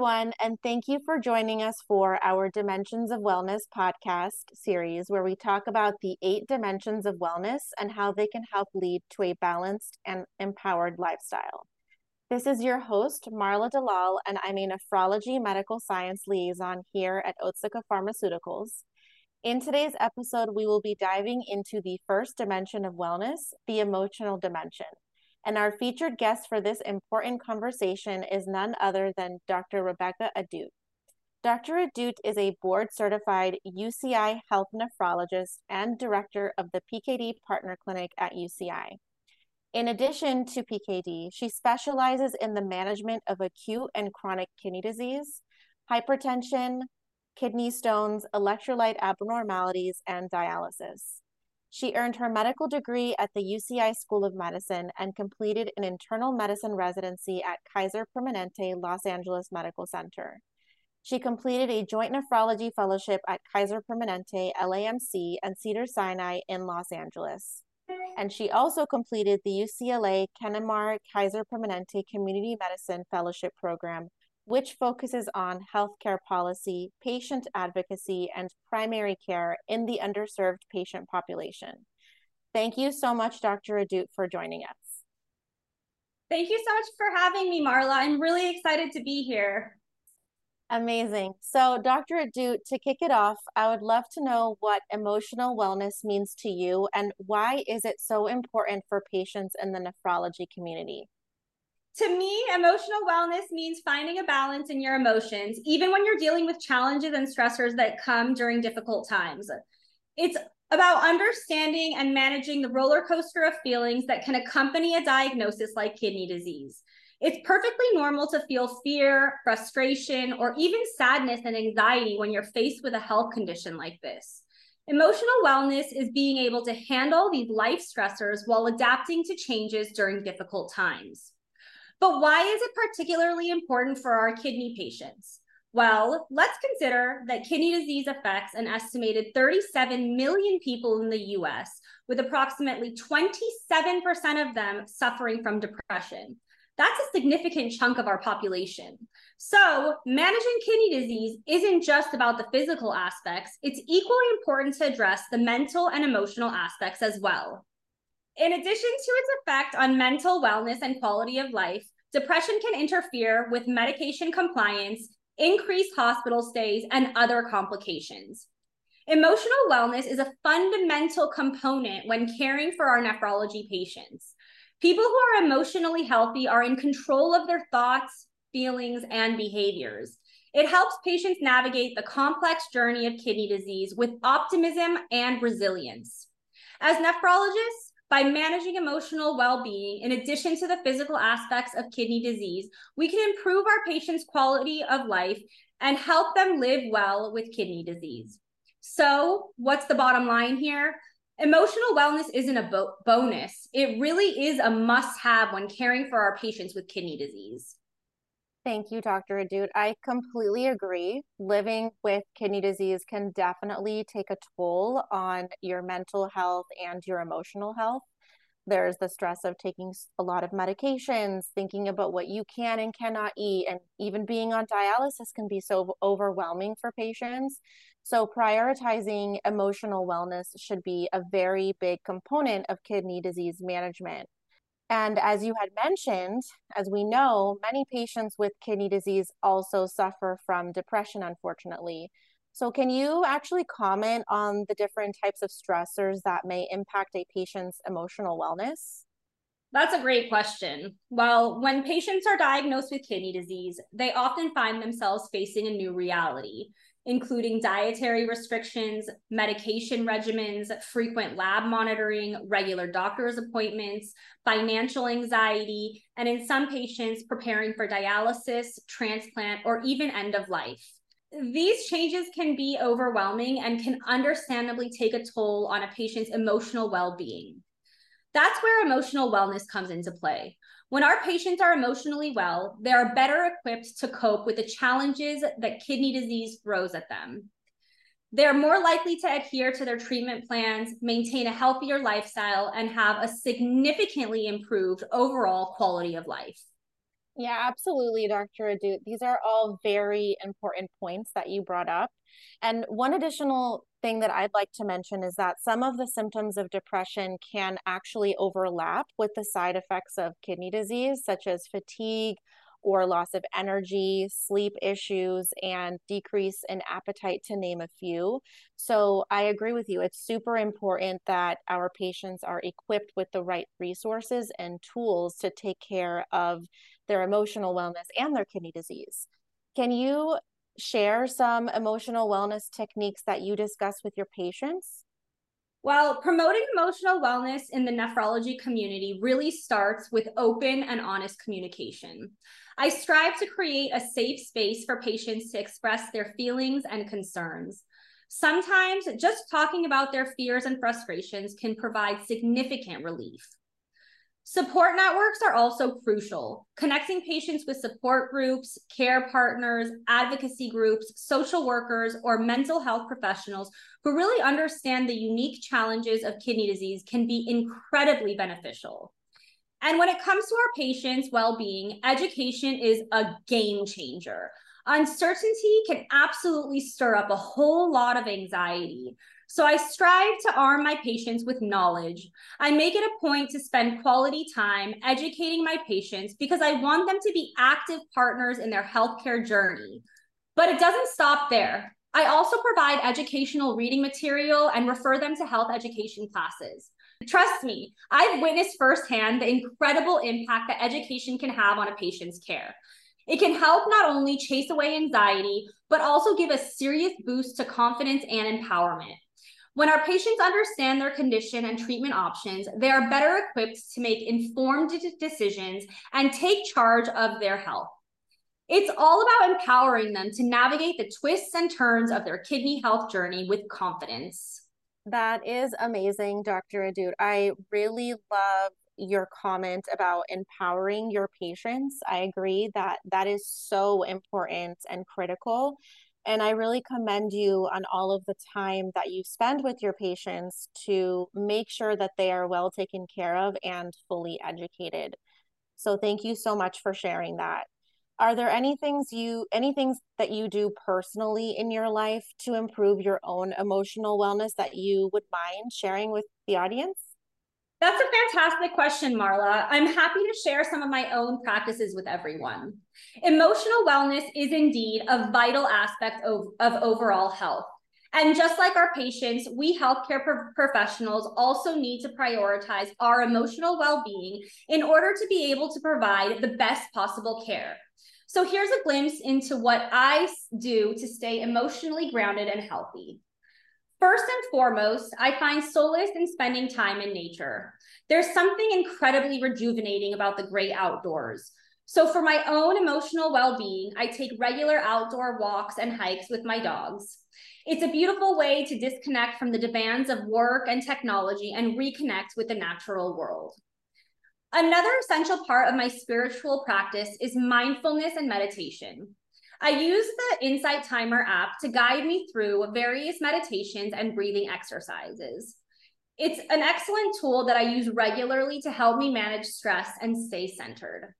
everyone, and thank you for joining us for our Dimensions of Wellness podcast series, where we talk about the eight dimensions of wellness and how they can help lead to a balanced and empowered lifestyle. This is your host, Marla Dalal, and I'm a nephrology medical science liaison here at Otsuka Pharmaceuticals. In today's episode, we will be diving into the first dimension of wellness, the emotional dimension. And our featured guest for this important conversation is none other than Dr. Rebecca Ahdoot. Dr. Ahdoot is a board certified UCI health nephrologist and director of the PKD Partner Clinic at UCI. In addition to PKD, she specializes in the management of acute and chronic kidney disease, hypertension, kidney stones, electrolyte abnormalities, and dialysis. She earned her medical degree at the UCI School of Medicine and completed an internal medicine residency at Kaiser Permanente Los Angeles Medical Center. She completed a joint nephrology fellowship at Kaiser Permanente LAMC and Cedar Sinai in Los Angeles. And she also completed the UCLA Kanamar Kaiser Permanente Community Medicine Fellowship Program which focuses on healthcare policy, patient advocacy, and primary care in the underserved patient population. Thank you so much, Dr. Ahdoot, for joining us. Thank you so much for having me, Marla. I'm really excited to be here. Amazing. So, Dr. Ahdoot, to kick it off, I would love to know what emotional wellness means to you and why is it so important for patients in the nephrology community? To me, emotional wellness means finding a balance in your emotions, even when you're dealing with challenges and stressors that come during difficult times. It's about understanding and managing the roller coaster of feelings that can accompany a diagnosis like kidney disease. It's perfectly normal to feel fear, frustration, or even sadness and anxiety when you're faced with a health condition like this. Emotional wellness is being able to handle these life stressors while adapting to changes during difficult times. But why is it particularly important for our kidney patients? Well, let's consider that kidney disease affects an estimated 37 million people in the US, with approximately 27% of them suffering from depression. That's a significant chunk of our population. So, managing kidney disease isn't just about the physical aspects, it's equally important to address the mental and emotional aspects as well. In addition to its effect on mental wellness and quality of life, depression can interfere with medication compliance, increase hospital stays, and other complications. Emotional wellness is a fundamental component when caring for our nephrology patients. People who are emotionally healthy are in control of their thoughts, feelings, and behaviors. It helps patients navigate the complex journey of kidney disease with optimism and resilience. As nephrologists, by managing emotional well being, in addition to the physical aspects of kidney disease, we can improve our patients' quality of life and help them live well with kidney disease. So, what's the bottom line here? Emotional wellness isn't a bo- bonus, it really is a must have when caring for our patients with kidney disease. Thank you, Dr. Ahdoot. I completely agree. Living with kidney disease can definitely take a toll on your mental health and your emotional health. There's the stress of taking a lot of medications, thinking about what you can and cannot eat, and even being on dialysis can be so overwhelming for patients. So, prioritizing emotional wellness should be a very big component of kidney disease management. And as you had mentioned, as we know, many patients with kidney disease also suffer from depression, unfortunately. So, can you actually comment on the different types of stressors that may impact a patient's emotional wellness? That's a great question. Well, when patients are diagnosed with kidney disease, they often find themselves facing a new reality including dietary restrictions, medication regimens, frequent lab monitoring, regular doctor's appointments, financial anxiety, and in some patients, preparing for dialysis, transplant, or even end of life. These changes can be overwhelming and can understandably take a toll on a patient's emotional well being. That's where emotional wellness comes into play. When our patients are emotionally well, they are better equipped to cope with the challenges that kidney disease throws at them. They're more likely to adhere to their treatment plans, maintain a healthier lifestyle, and have a significantly improved overall quality of life. Yeah, absolutely, Dr. Ahdoot. These are all very important points that you brought up. And one additional thing that I'd like to mention is that some of the symptoms of depression can actually overlap with the side effects of kidney disease, such as fatigue, or loss of energy, sleep issues, and decrease in appetite, to name a few. So I agree with you. It's super important that our patients are equipped with the right resources and tools to take care of their emotional wellness and their kidney disease. Can you share some emotional wellness techniques that you discuss with your patients? Well, promoting emotional wellness in the nephrology community really starts with open and honest communication. I strive to create a safe space for patients to express their feelings and concerns. Sometimes just talking about their fears and frustrations can provide significant relief. Support networks are also crucial. Connecting patients with support groups, care partners, advocacy groups, social workers, or mental health professionals who really understand the unique challenges of kidney disease can be incredibly beneficial. And when it comes to our patients' well being, education is a game changer. Uncertainty can absolutely stir up a whole lot of anxiety. So I strive to arm my patients with knowledge. I make it a point to spend quality time educating my patients because I want them to be active partners in their healthcare journey. But it doesn't stop there. I also provide educational reading material and refer them to health education classes. Trust me, I've witnessed firsthand the incredible impact that education can have on a patient's care. It can help not only chase away anxiety, but also give a serious boost to confidence and empowerment. When our patients understand their condition and treatment options, they are better equipped to make informed decisions and take charge of their health. It's all about empowering them to navigate the twists and turns of their kidney health journey with confidence. That is amazing, Dr. Ahdoot. I really love your comment about empowering your patients. I agree that that is so important and critical. And I really commend you on all of the time that you spend with your patients to make sure that they are well taken care of and fully educated. So thank you so much for sharing that. Are there any things you any things that you do personally in your life to improve your own emotional wellness that you would mind sharing with the audience? That's a fantastic question, Marla. I'm happy to share some of my own practices with everyone. Emotional wellness is indeed a vital aspect of, of overall health. And just like our patients, we healthcare pro- professionals also need to prioritize our emotional well being in order to be able to provide the best possible care. So, here's a glimpse into what I do to stay emotionally grounded and healthy. First and foremost, I find solace in spending time in nature. There's something incredibly rejuvenating about the great outdoors. So, for my own emotional well being, I take regular outdoor walks and hikes with my dogs. It's a beautiful way to disconnect from the demands of work and technology and reconnect with the natural world. Another essential part of my spiritual practice is mindfulness and meditation. I use the Insight Timer app to guide me through various meditations and breathing exercises. It's an excellent tool that I use regularly to help me manage stress and stay centered.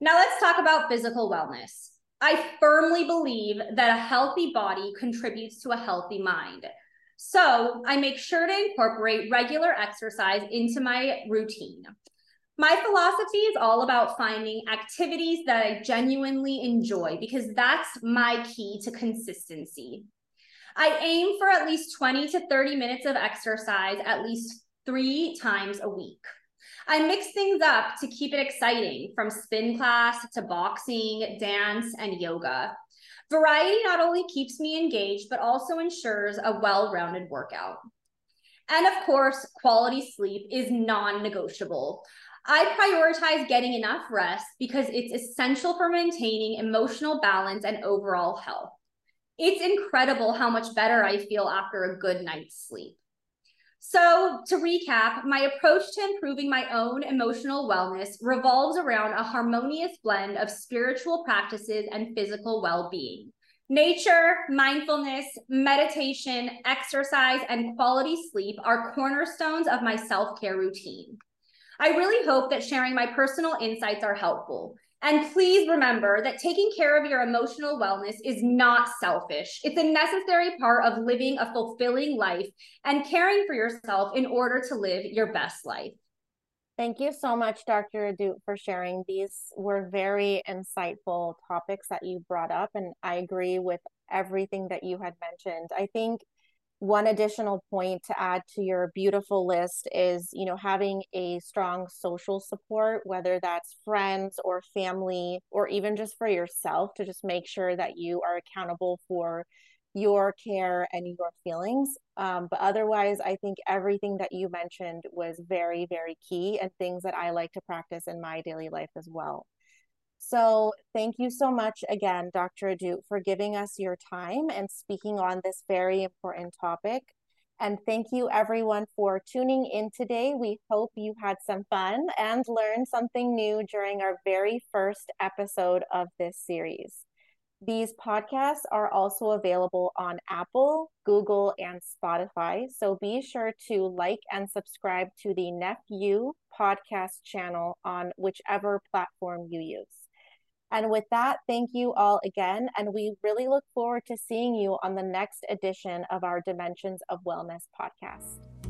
Now, let's talk about physical wellness. I firmly believe that a healthy body contributes to a healthy mind. So I make sure to incorporate regular exercise into my routine. My philosophy is all about finding activities that I genuinely enjoy because that's my key to consistency. I aim for at least 20 to 30 minutes of exercise at least three times a week. I mix things up to keep it exciting from spin class to boxing, dance, and yoga. Variety not only keeps me engaged, but also ensures a well rounded workout. And of course, quality sleep is non negotiable. I prioritize getting enough rest because it's essential for maintaining emotional balance and overall health. It's incredible how much better I feel after a good night's sleep. So, to recap, my approach to improving my own emotional wellness revolves around a harmonious blend of spiritual practices and physical well being. Nature, mindfulness, meditation, exercise, and quality sleep are cornerstones of my self care routine. I really hope that sharing my personal insights are helpful. And please remember that taking care of your emotional wellness is not selfish. It's a necessary part of living a fulfilling life and caring for yourself in order to live your best life. Thank you so much, Dr. Ahdoot, for sharing. These were very insightful topics that you brought up, and I agree with everything that you had mentioned. I think one additional point to add to your beautiful list is you know having a strong social support whether that's friends or family or even just for yourself to just make sure that you are accountable for your care and your feelings. Um, but otherwise i think everything that you mentioned was very very key and things that i like to practice in my daily life as well so, thank you so much again, Dr. Ahdoot, for giving us your time and speaking on this very important topic. And thank you, everyone, for tuning in today. We hope you had some fun and learned something new during our very first episode of this series. These podcasts are also available on Apple, Google, and Spotify. So be sure to like and subscribe to the Nephew podcast channel on whichever platform you use. And with that, thank you all again. And we really look forward to seeing you on the next edition of our Dimensions of Wellness podcast.